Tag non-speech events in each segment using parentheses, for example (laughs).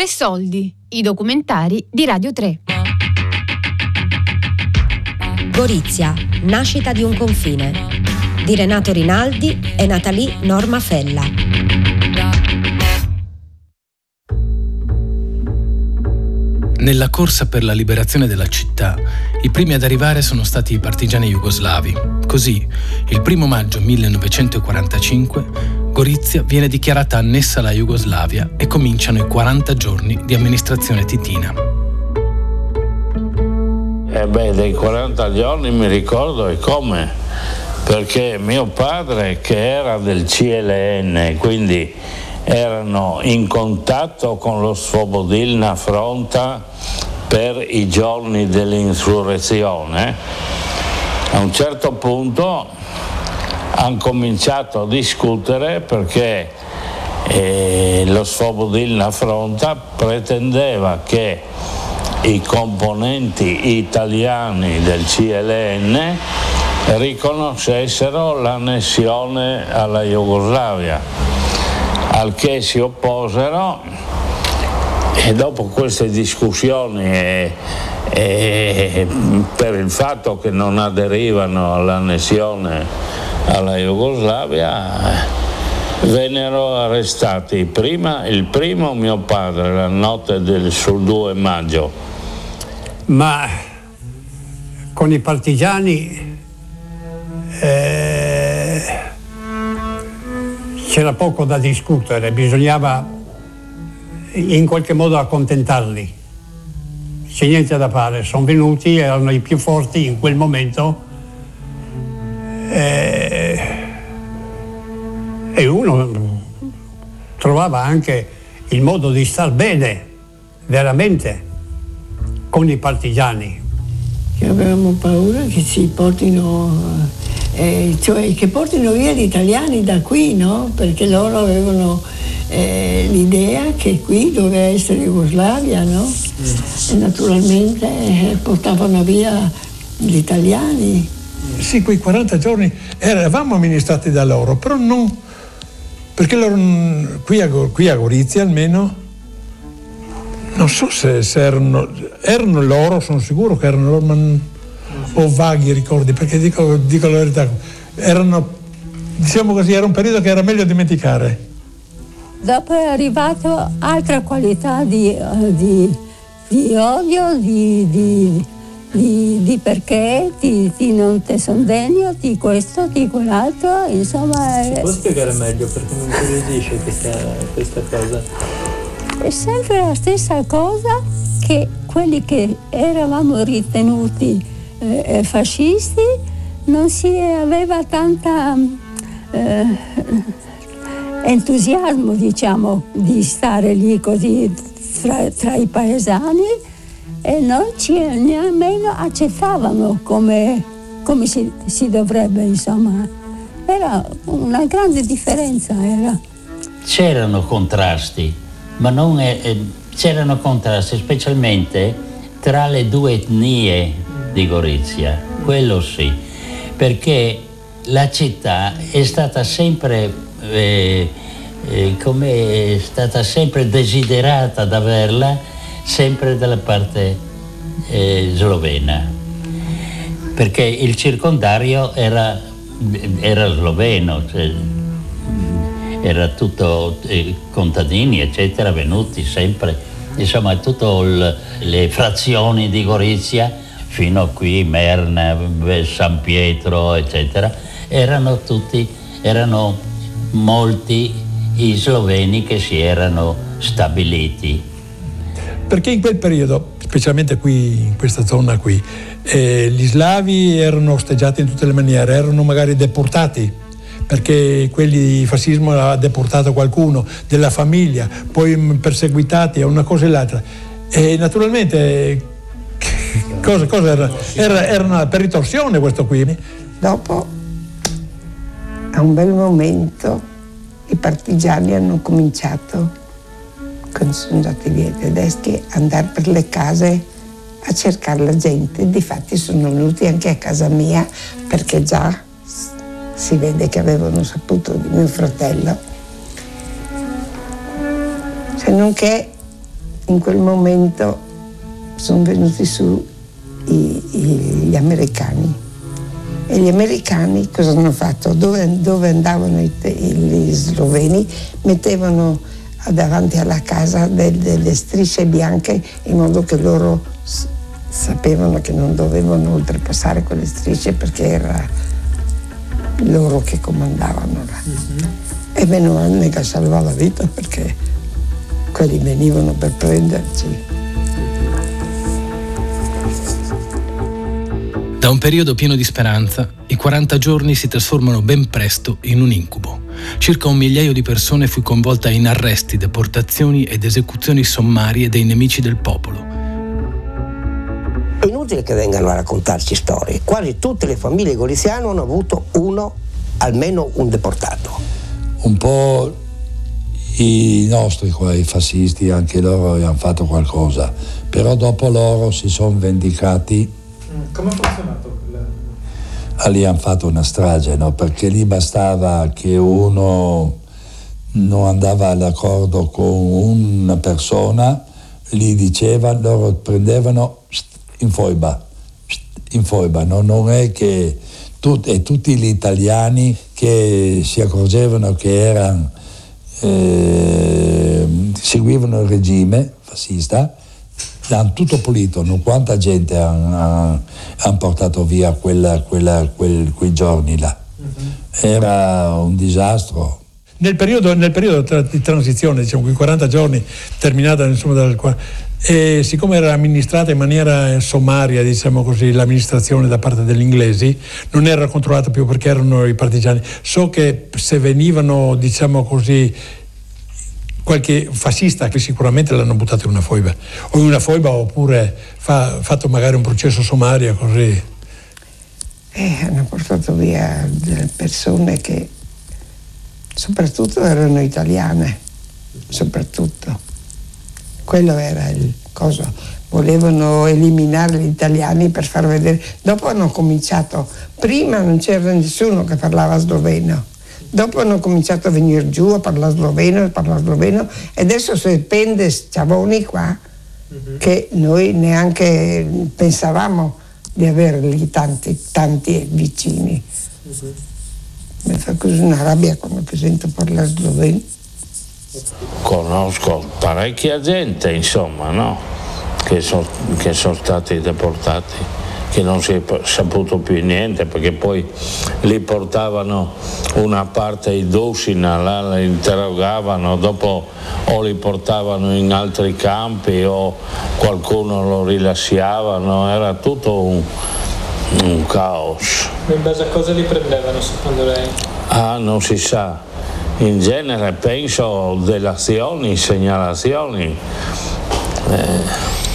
Tre soldi, i documentari di Radio 3. Gorizia, nascita di un confine. Di Renato Rinaldi e Natalie Norma Fella. Nella corsa per la liberazione della città, i primi ad arrivare sono stati i partigiani jugoslavi. Così, il primo maggio 1945, Gorizia viene dichiarata annessa alla Jugoslavia e cominciano i 40 giorni di amministrazione titina. Eh beh, dei 40 giorni mi ricordo e come, perché mio padre che era del CLN, quindi erano in contatto con lo Svobodilna Fronta per i giorni dell'insurrezione, a un certo punto hanno cominciato a discutere perché eh, lo Svobodilna Fronta pretendeva che i componenti italiani del CLN riconoscessero l'annessione alla Jugoslavia, al che si opposero e dopo queste discussioni e, e per il fatto che non aderivano all'annessione alla Jugoslavia vennero arrestati prima il primo mio padre la notte del, sul 2 maggio. Ma con i partigiani eh, c'era poco da discutere bisognava in qualche modo accontentarli. C'è niente da fare sono venuti erano i più forti in quel momento eh, e uno trovava anche il modo di star bene, veramente, con i partigiani. Avevamo paura che si portino, eh, cioè che portino via gli italiani da qui, no? Perché loro avevano eh, l'idea che qui doveva essere Jugoslavia, no? E naturalmente eh, portavano via gli italiani sì, quei 40 giorni eravamo amministrati da loro, però non... perché loro, qui a, qui a Gorizia almeno, non so se, se erano, erano, loro, sono sicuro che erano loro, ma ho vaghi ricordi, perché dico, dico la verità, erano, diciamo così, era un periodo che era meglio dimenticare. Dopo è arrivato altra qualità di, di, di odio, di, di di, perché, di, di, non te son degno, di questo, di quell'altro, insomma... Si può spiegare meglio perché mi incuriosisce questa, questa cosa? È sempre la stessa cosa che quelli che eravamo ritenuti eh, eh fascisti non si aveva tanta eh, entusiasmo, diciamo, di stare lì così tra, tra i paesani e non ci nemmeno accettavano come, come si, si, dovrebbe, insomma. Era una grande differenza. Era. C'erano contrasti, ma non è, c'erano contrasti specialmente tra le due etnie di Gorizia, quello sì, perché la città è stata sempre, eh, eh, come è stata sempre desiderata ad averla sempre dalla parte eh, slovena, perché il circondario era, era sloveno, cioè, era tutto eh, contadini, eccetera, venuti sempre, insomma, tutte le frazioni di Gorizia, fino a qui, Merna, San Pietro, eccetera, erano tutti, erano molti i sloveni che si erano stabiliti perché in quel periodo, specialmente qui in questa zona qui, eh, gli slavi erano osteggiati in tutte le maniere, erano magari deportati perché quelli di fascismo ha deportato qualcuno della famiglia, poi perseguitati a una cosa e l'altra. E naturalmente (laughs) cosa, cosa era? Era, era una per ritorsione questo qui. Dopo, a un bel momento, i partigiani hanno cominciato quando sono andati via i tedeschi, andare per le case a cercare la gente. Difatti sono venuti anche a casa mia perché già si vede che avevano saputo di mio fratello. Se non che in quel momento sono venuti su i, i, gli americani. E gli americani cosa hanno fatto? Dove, dove andavano i, gli sloveni mettevano davanti alla casa de, delle strisce bianche in modo che loro sapevano che non dovevano oltrepassare quelle strisce perché era loro che comandavano là. Mm-hmm. E meno male che salvava la vita perché quelli venivano per prenderci. Da un periodo pieno di speranza, i 40 giorni si trasformano ben presto in un incubo. Circa un migliaio di persone fu coinvolta in arresti, deportazioni ed esecuzioni sommarie dei nemici del popolo. È inutile che vengano a raccontarci storie. Quasi tutte le famiglie goliziane hanno avuto uno, almeno un deportato. Un po' i nostri qua, i fascisti, anche loro hanno fatto qualcosa, però dopo loro si sono vendicati. Mm, come ha funzionato? Lì hanno fatto una strage, no? perché lì bastava che uno non andava d'accordo con una persona, gli diceva, loro prendevano in foiba, in foiba, no? non è che tut, e tutti gli italiani che si accorgevano che erano, eh, seguivano il regime fascista, hanno tutto pulito, non quanta gente hanno, hanno portato via quella, quella, quel, quei giorni là. Mhm. Era un disastro. Nel periodo, nel periodo di transizione, diciamo, quei 40 giorni, terminata insomma dal, e siccome era amministrata in maniera sommaria, diciamo così, l'amministrazione da parte degli inglesi, non era controllata più perché erano i partigiani. So che se venivano, diciamo così, qualche fascista che sicuramente l'hanno buttato in una foiba, o in una foiba oppure fa, fatto magari un processo sommario così. Eh, hanno portato via delle persone che soprattutto erano italiane, soprattutto quello era il coso. Volevano eliminare gli italiani per far vedere. Dopo hanno cominciato, prima non c'era nessuno che parlava sloveno. Dopo hanno cominciato a venire giù a parlare sloveno, a parlare sloveno e adesso si pende sciavoni qua uh-huh. che noi neanche pensavamo di averli tanti, tanti vicini. Uh-huh. Mi fa così una rabbia quando sento parlare sloveno. Conosco parecchia gente, insomma, no? che, so, che sono stati deportati, che non si è saputo più niente, perché poi li portavano una parte in Dusina, là li interrogavano, dopo o li portavano in altri campi o qualcuno lo rilasciavano, era tutto un, un caos. In base a cosa li prendevano secondo lei? Ah, non si sa in genere penso delazioni, segnalazioni. Eh.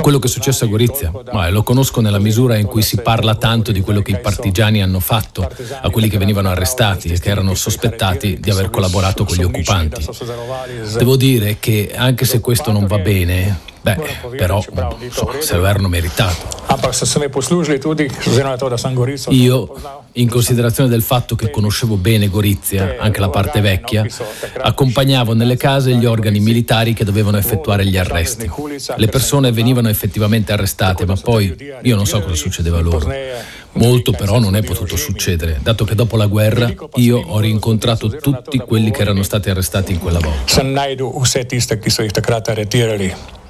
Quello che è successo a Gorizia, ma lo conosco nella misura in cui si parla tanto di quello che i partigiani hanno fatto a quelli che venivano arrestati e che erano sospettati di aver collaborato con gli occupanti. Devo dire che anche se questo non va bene, Beh, però se lo erano meritato. Io, in considerazione del fatto che conoscevo bene Gorizia, anche la parte vecchia, accompagnavo nelle case gli organi militari che dovevano effettuare gli arresti. Le persone venivano effettivamente arrestate, ma poi io non so cosa succedeva loro. Molto però non è potuto succedere, dato che dopo la guerra io ho rincontrato tutti quelli che erano stati arrestati in quella volta.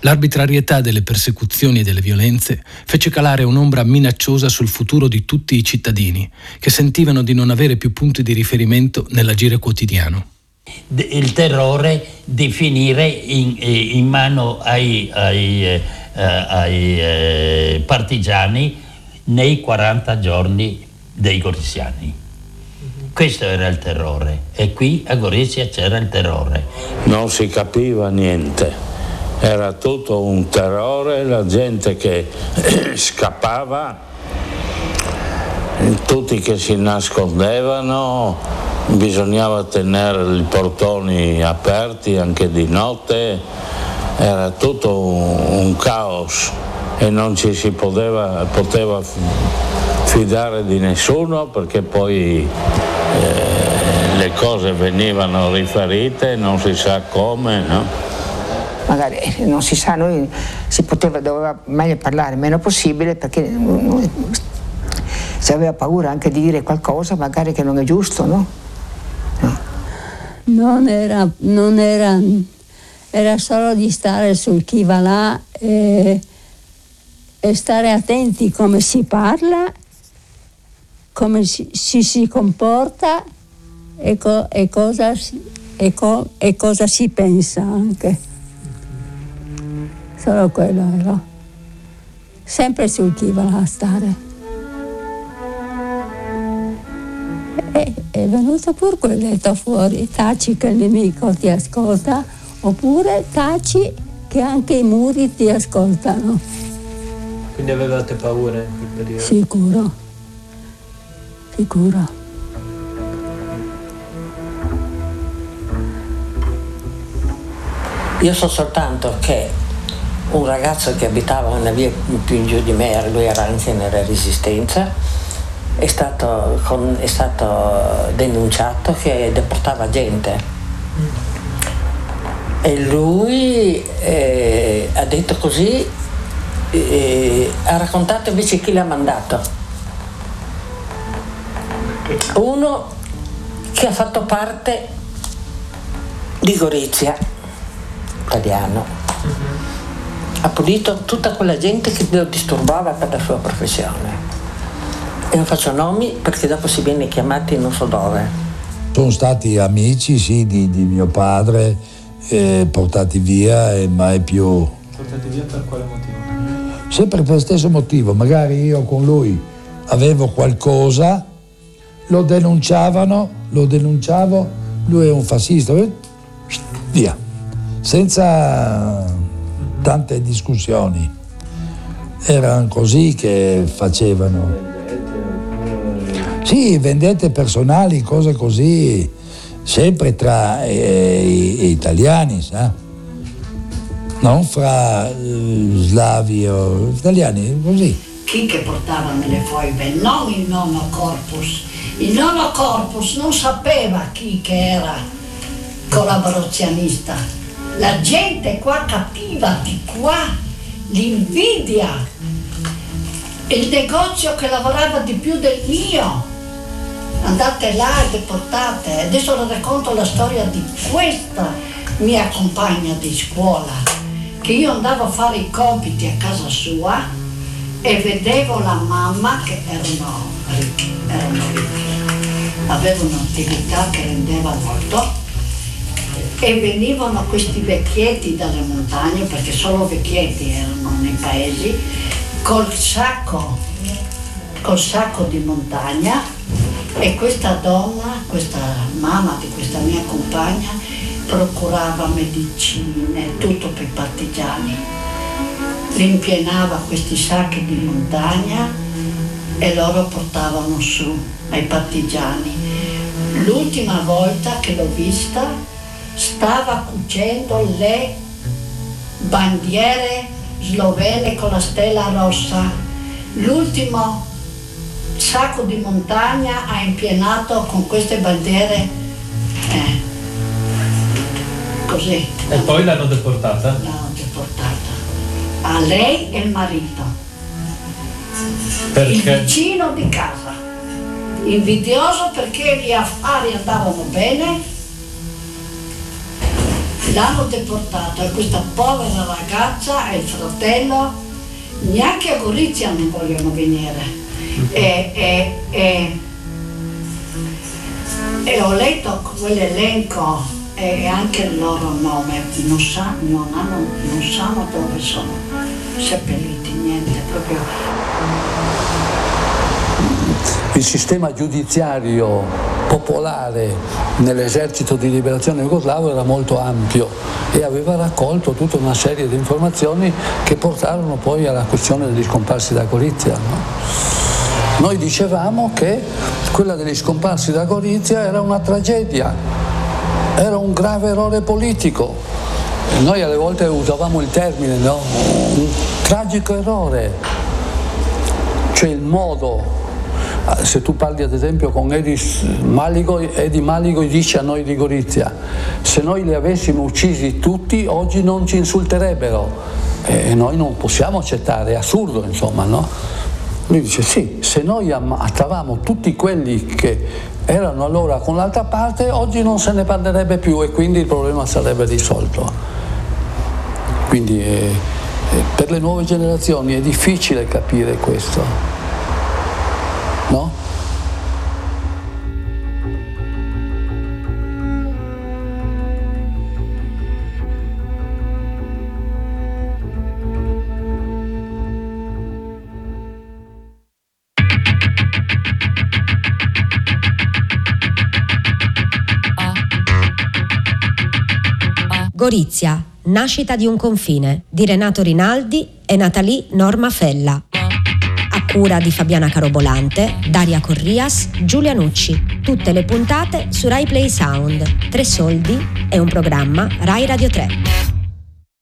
L'arbitrarietà delle persecuzioni e delle violenze fece calare un'ombra minacciosa sul futuro di tutti i cittadini, che sentivano di non avere più punti di riferimento nell'agire quotidiano. Il terrore di finire in, eh, in mano ai, ai, eh, ai eh, partigiani nei 40 giorni dei goriziani. Questo era il terrore e qui a Gorizia c'era il terrore. Non si capiva niente era tutto un terrore, la gente che (clears throat) scappava, tutti che si nascondevano, bisognava tenere i portoni aperti anche di notte, era tutto un, un caos e non ci si poteva, poteva, fidare di nessuno perché poi eh, le cose venivano riferite, non si sa come, no? Magari eh, non si sa, noi si poteva, doveva meglio parlare meno possibile perché si aveva paura anche di dire qualcosa magari che non è giusto, no? no. Non, era, non era, era solo di stare sul chi va là e, e stare attenti come si parla, come si si, si comporta e, co, e, cosa, e, co, e cosa si pensa anche. Solo quello era. Sempre sul chi a stare. E è venuto pure quel detto fuori, taci che il nemico ti ascolta, oppure taci che anche i muri ti ascoltano. Quindi avevate paura in quel periodo? Sicuro, sicuro. Io so soltanto che un ragazzo che abitava una via più in giù di me, lui era anche nella resistenza, è stato, con, è stato denunciato che deportava gente. E lui eh, ha detto così, eh, ha raccontato invece chi l'ha mandato. Uno che ha fatto parte di Gorizia, italiano, ha pulito tutta quella gente che lo disturbava per la sua professione. E non faccio nomi perché dopo si viene chiamati non so dove. Sono stati amici, sì, di, di mio padre, eh, portati via e mai più... Portati via per quale motivo? Sempre per lo stesso motivo, magari io con lui avevo qualcosa, lo denunciavano, lo denunciavo, lui è un fascista, eh, via, senza tante discussioni. Erano così che facevano. Sì, vendette personali, cose così, sempre tra eh, italiani, sa? Non fra eh, slavi o italiani, così. chi che portava nelle foibe, non il nono corpus. Il nono corpus non sapeva chi che era collaborazionista. La gente qua capiva di qua l'invidia, il negozio che lavorava di più del mio. Andate là e deportate. Adesso le racconto la storia di questa mia compagna di scuola, che io andavo a fare i compiti a casa sua e vedevo la mamma che erano ricchi, erano ricchi, avevano un'attività che rendeva molto e venivano questi vecchietti dalle montagne, perché solo vecchietti erano nei paesi, col sacco, col sacco di montagna e questa donna, questa mamma di questa mia compagna, procurava medicine, tutto per i partigiani rimpienava questi sacchi di montagna e loro portavano su ai partigiani. L'ultima volta che l'ho vista stava cucendo le bandiere slovene con la stella rossa. L'ultimo sacco di montagna ha impienato con queste bandiere eh, così. E poi l'hanno deportata? L'hanno deportata a lei e il marito. Il Perché? vicino di casa, invidioso perché gli affari andavano bene, l'hanno deportato e questa povera ragazza e il fratello neanche a Gorizia non vogliono venire. E, e- e- e ho letto quell'elenco e anche il loro nome, non, sa- non hanno- non sanno dove sono seppelliti, niente, proprio. Il sistema giudiziario popolare nell'esercito di liberazione jugoslavo era molto ampio e aveva raccolto tutta una serie di informazioni che portarono poi alla questione degli scomparsi da Gorizia. no? Noi dicevamo che quella degli scomparsi da Gorizia era una tragedia, era un grave errore politico. Noi alle volte usavamo il termine, no? Un tragico errore, cioè il modo se tu parli ad esempio con Edis Maligo, Edi Maligo dice a noi di Gorizia, se noi li avessimo uccisi tutti oggi non ci insulterebbero e noi non possiamo accettare, è assurdo insomma, no? Lui dice sì, se noi ammazzavamo tutti quelli che erano allora con l'altra parte, oggi non se ne parlerebbe più e quindi il problema sarebbe risolto. Quindi eh, eh per le nuove generazioni è difficile capire questo, Gorizia, nascita di un confine, di Renato Rinaldi e Natalie Norma Fella. A cura di Fabiana Carobolante, Daria Corrias, Giulia Nucci. Tutte le puntate su Rai Play Sound. Tre soldi è un programma Rai Radio 3.